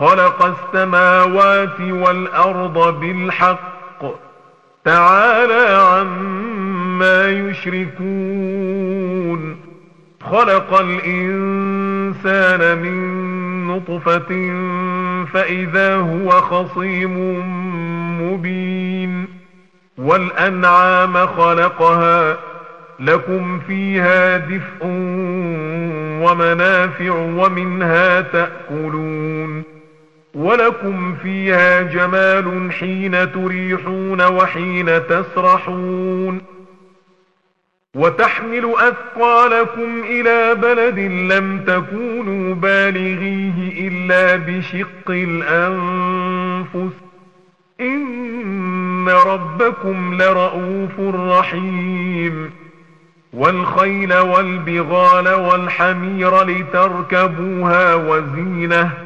خلق السماوات والأرض بالحق. تعالى عما يشركون. خلق الإنسان من نطفة فإذا هو خصيم مبين. والأنعام خلقها. لكم فيها دفء ومنافع ومنها تأكلون. ولكم فيها جمال حين تريحون وحين تسرحون وتحمل أثقالكم إلى بلد لم تكونوا بالغيه إلا بشق الأنفس إن ربكم لرؤوف رحيم والخيل والبغال والحمير لتركبوها وزينة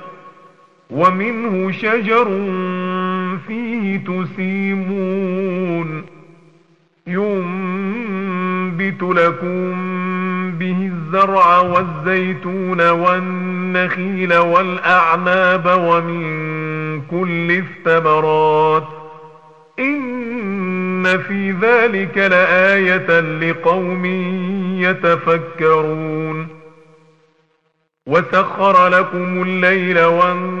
ومنه شجر فيه تسيمون ينبت لكم به الزرع والزيتون والنخيل والأعناب ومن كل الثمرات إن في ذلك لآية لقوم يتفكرون وسخر لكم الليل والنهار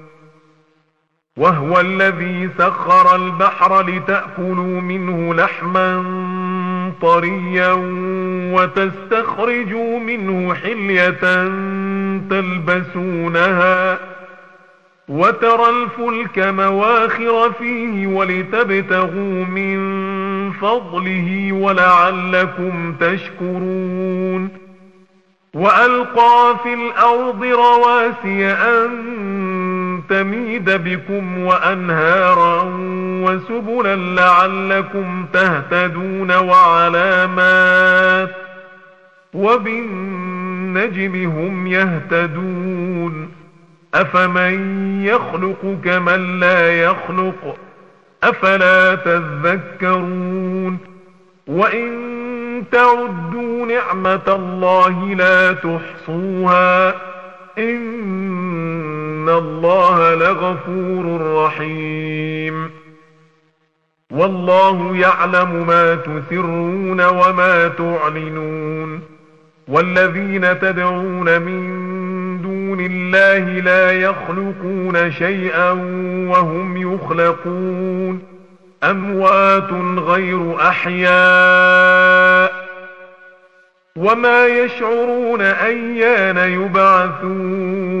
وهو الذي سخر البحر لتأكلوا منه لحما طريا وتستخرجوا منه حلية تلبسونها وترى الفلك مواخر فيه ولتبتغوا من فضله ولعلكم تشكرون وألقى في الأرض رواسي أن تميد بكم وأنهارا وسبلا لعلكم تهتدون وعلامات وبالنجم هم يهتدون أفمن يخلق كمن لا يخلق أفلا تذكرون وإن تعدوا نعمة الله لا تحصوها إن الله لغفور رحيم والله يعلم ما تسرون وما تعلنون والذين تدعون من دون الله لا يخلقون شيئا وهم يخلقون أموات غير أحياء وما يشعرون أيان يبعثون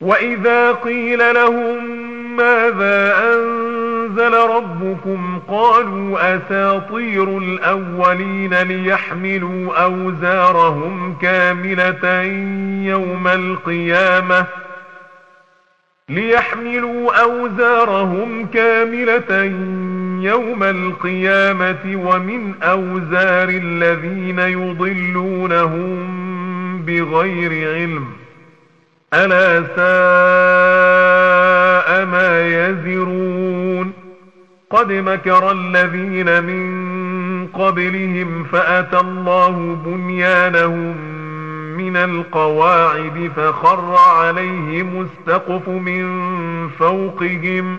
وإذا قيل لهم ماذا أنزل ربكم قالوا أساطير الأولين ليحملوا أوزارهم كاملة يوم القيامة ليحملوا أوزارهم كاملة يوم القيامة ومن أوزار الذين يضلونهم بغير علم ألا ساء ما يزرون قد مكر الذين من قبلهم فأتى الله بنيانهم من القواعد فخر عليهم السقف من فوقهم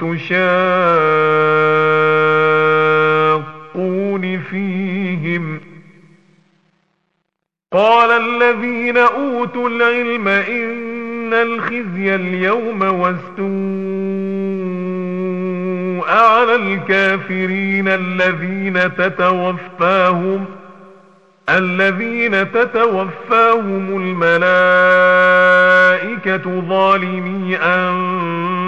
تشاقون فيهم قال الذين أوتوا العلم إن الخزي اليوم والسوء على الكافرين الذين تتوفاهم ۖ الذين تتوفاهم الملائكة ظالمي أنفسهم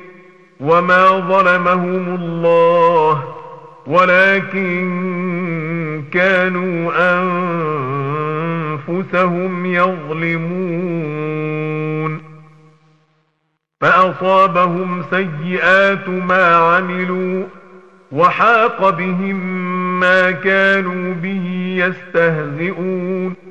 وما ظلمهم الله ولكن كانوا أنفسهم يظلمون فأصابهم سيئات ما عملوا وحاق بهم ما كانوا به يستهزئون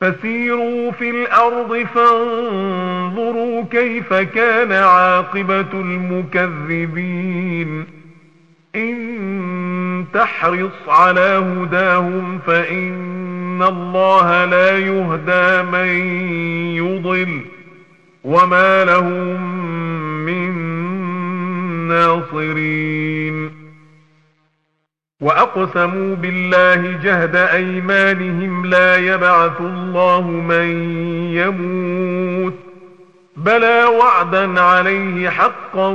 فسيروا في الأرض فانظروا كيف كان عاقبة المكذبين. إن تحرص على هداهم فإن الله لا يهدى من يضل وما لهم من ناصرين. وأقسموا بالله جهد أيمانهم لا يبعث الله من يموت بلى وعدا عليه حقا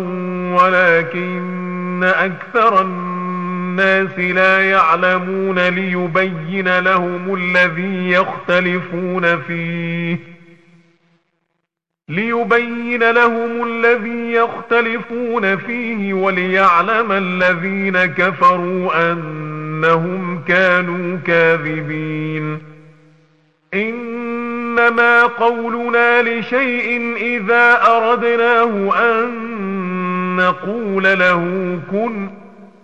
ولكن أكثر الناس لا يعلمون ليبين لهم الذي يختلفون فيه ليبين لهم الذي يختلفون فيه وليعلم الذين كفروا أنهم كانوا كاذبين. إنما قولنا لشيء إذا أردناه أن نقول له كن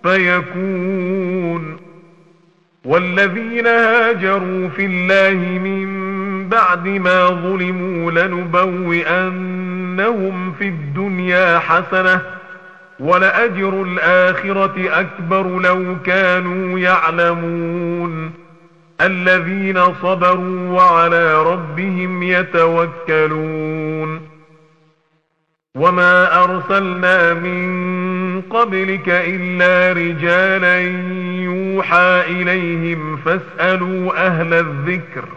فيكون. والذين هاجروا في الله من بعد ما ظلموا لنبوئنهم في الدنيا حسنة ولأجر الآخرة أكبر لو كانوا يعلمون. الذين صبروا وعلى ربهم يتوكلون. وما أرسلنا من قبلك إلا رجالا يوحى إليهم فاسألوا أهل الذكر.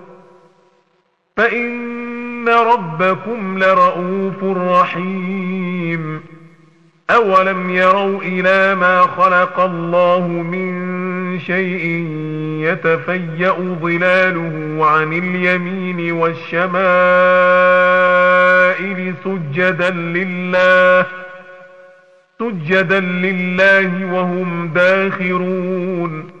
فإن ربكم لرؤوف رحيم. أولم يروا إلى ما خلق الله من شيء يتفيأ ظلاله عن اليمين والشمائل سجدا لله سجدا لله وهم داخرون.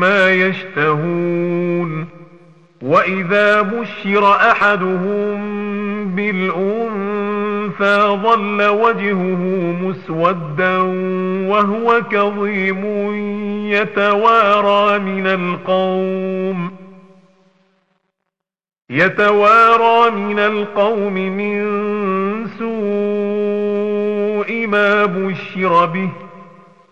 ما يشتهون وإذا بشر أحدهم بالأنثى ظل وجهه مسودا وهو كظيم يتوارى من القوم يتوارى من القوم من سوء ما بشر به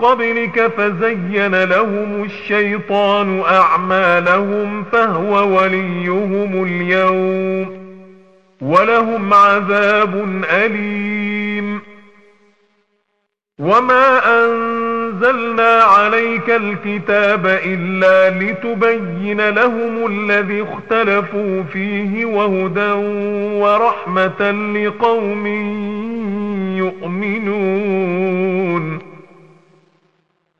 قبلك فزين لهم الشيطان أعمالهم فهو وليهم اليوم ولهم عذاب أليم. وما أنزلنا عليك الكتاب إلا لتبين لهم الذي اختلفوا فيه وهدى ورحمة لقوم يؤمنون.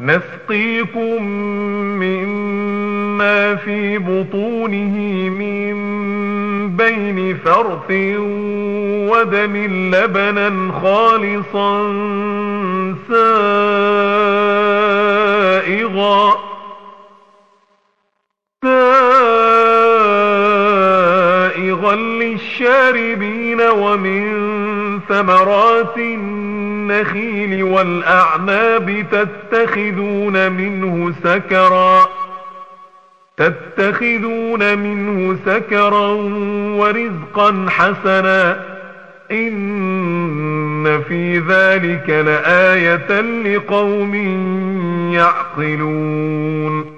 نسقيكم مما في بطونه من بين فرث ودم لبنا خالصا سائغا سائغا للشاربين ومن ثمرات النخيل والأعناب تتخذون منه سكرا تتخذون منه سكرا ورزقا حسنا. إن في ذلك لآية لقوم يعقلون.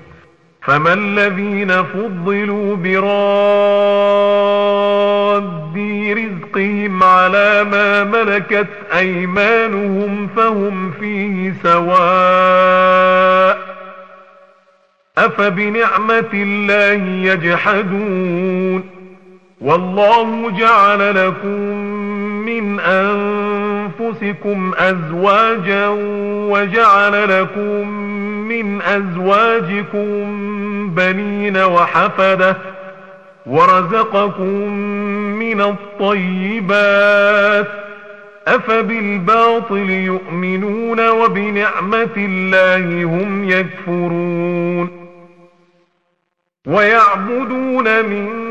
فما الذين فضلوا براد رزقهم على ما ملكت أيمانهم فهم فيه سواء أفبنعمة الله يجحدون والله جعل لكم من أنفسكم أزواجا وجعل لكم من أزواجكم بنين وحفدة ورزقكم من الطيبات أفبالباطل يؤمنون وبنعمة الله هم يكفرون ويعبدون من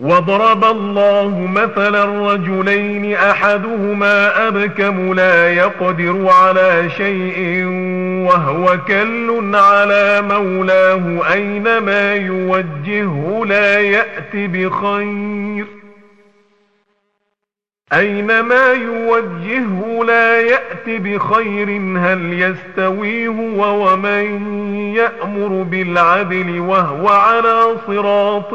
وضرب الله مثلا رجلين أحدهما أبكم لا يقدر على شيء وهو كل على مولاه أينما يوجهه لا يأت بخير أينما يوجهه لا يأت بخير هل يستوي هو ومن يأمر بالعدل وهو على صراط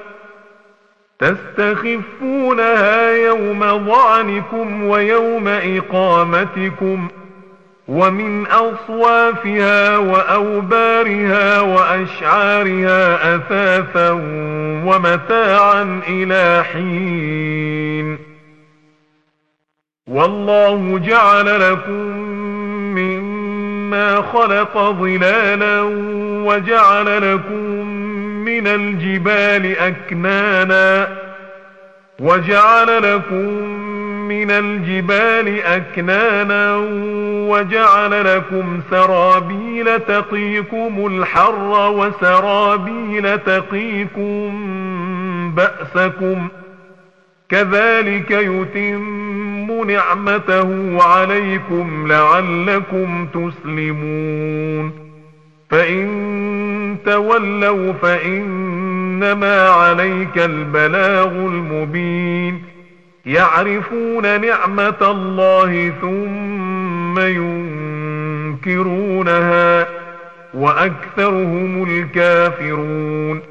تستخفونها يوم ظعنكم ويوم إقامتكم ومن أصوافها وأوبارها وأشعارها أثاثا ومتاعا إلى حين. والله جعل لكم مما خلق ظلالا وجعل لكم من الجبال أكنانا وجعل لكم من الجبال أكنانا وجعل لكم سرابيل تقيكم الحر وسرابيل تقيكم بأسكم كذلك يتم نعمته عليكم لعلكم تسلمون فإن تولوا فإن إنما عليك البلاغ المبين. يعرفون نعمة الله ثم ينكرونها وأكثرهم الكافرون.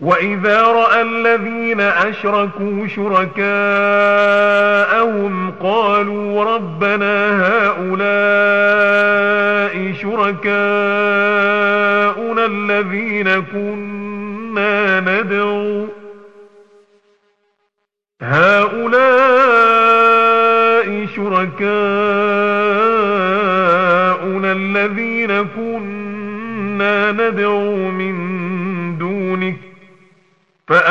وإذا رأى الذين أشركوا شركاءهم قالوا ربنا هؤلاء شركاؤنا الذين كنا ندعو هؤلاء شركاؤنا الذين كنا ندعو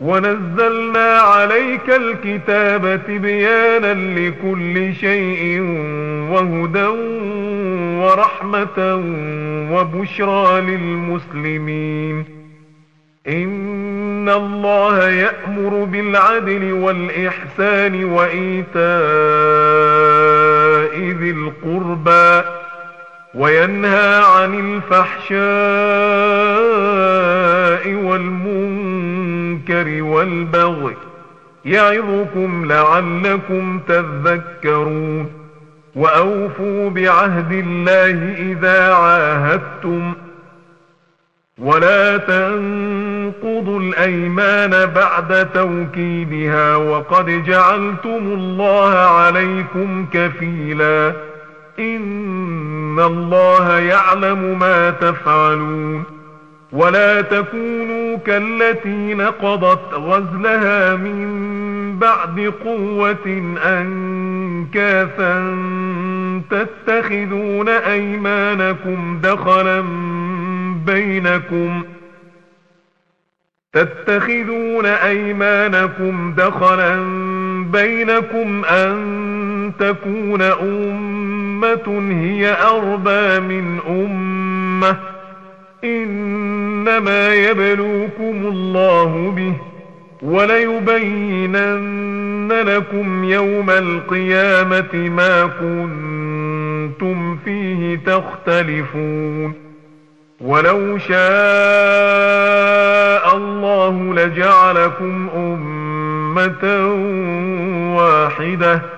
ونزلنا عليك الكتاب تبيانا لكل شيء وهدى ورحمة وبشرى للمسلمين إن الله يأمر بالعدل والإحسان وإيتاء ذي القربى وينهى عن الفحشاء والمنكر والبغي يعظكم لعلكم تذكرون وأوفوا بعهد الله إذا عاهدتم ولا تنقضوا الأيمان بعد توكيدها وقد جعلتم الله عليكم كفيلا إن الله يعلم ما تفعلون ولا تكونوا كالتي نقضت غزلها من بعد قوة أنكاثا تتخذون أيمانكم دخلا بينكم تتخذون أيمانكم دخلا بينكم أن تكون أمة هي أربى من أمة. إنما يبلوكم الله به وليبينن لكم يوم القيامة ما كنتم فيه تختلفون. ولو شاء الله لجعلكم أمة واحدة.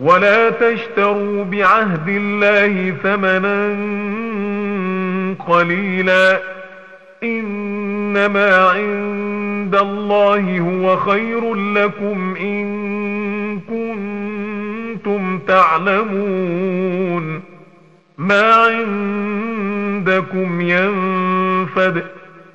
ولا تشتروا بعهد الله ثمنا قليلا. إنما عند الله هو خير لكم إن كنتم كنتم تعلمون. ما عندكم ينفد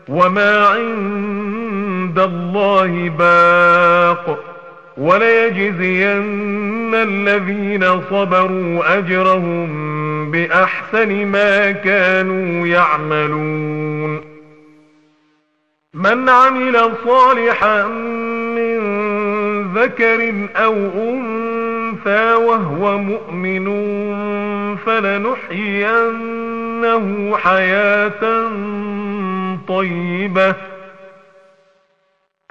وما عند الله باق. وليجزين الذين صبروا أجرهم بأحسن ما كانوا يعملون. من عمل صالحا من ذكر أو أنثى وهو مؤمن فلنحيينه حياة طيبة.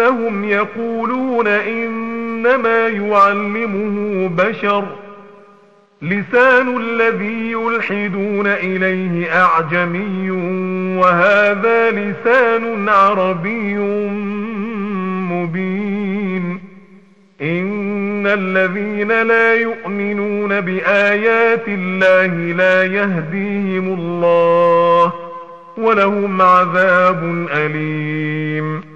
أنهم يقولون إنما يعلمه بشر. لسان الذي يلحدون إليه أعجمي وهذا لسان عربي مبين. إن الذين لا يؤمنون بآيات الله لا يهديهم الله ولهم عذاب أليم.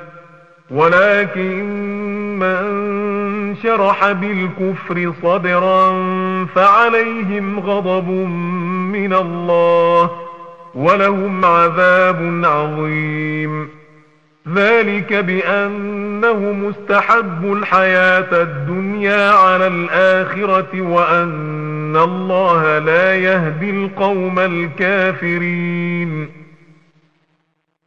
ولكن من شرح بالكفر صدرا فعليهم غضب من الله ولهم عذاب عظيم. ذلك بأنه مستحب الحياة الدنيا على الآخرة وأن الله لا يهدي القوم الكافرين.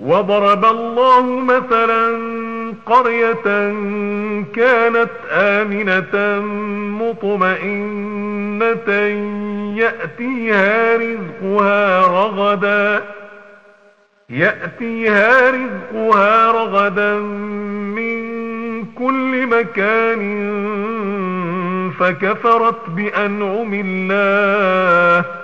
وضرب الله مثلا قرية كانت آمنة مطمئنة يأتيها رزقها رغداً يأتيها رزقها رغدا من كل مكان فكفرت بأنعم الله.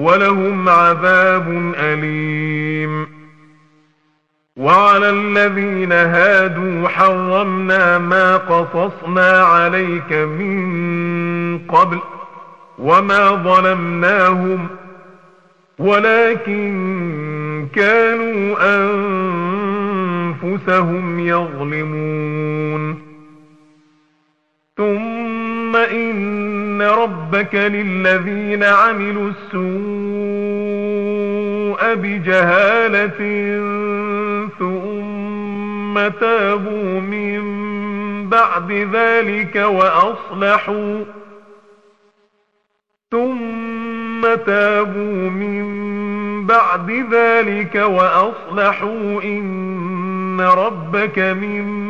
ولهم عذاب أليم. وعلى الذين هادوا حرمنا ما قصصنا عليك من قبل وما ظلمناهم ولكن كانوا أنفسهم يظلمون. ثم إن ربك للذين عملوا السوء بجهالة ثم تابوا من بعد ذلك وأصلحوا ثم تابوا من بعد ذلك وأصلحوا إن ربك من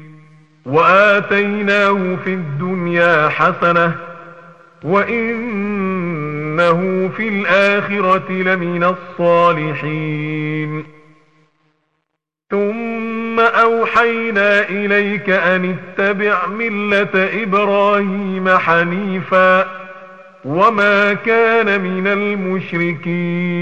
وآتيناه في الدنيا حسنة وإنه في الآخرة لمن الصالحين. ثم أوحينا إليك أن اتبع ملة إبراهيم حنيفا وما كان من المشركين.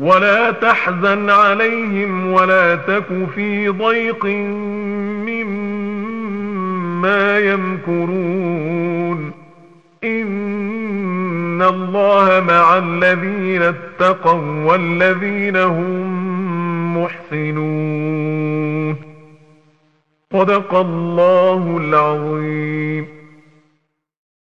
ولا تحزن عليهم ولا تك في ضيق مما يمكرون. إن الله مع الذين اتقوا والذين هم محسنون. صدق الله العظيم.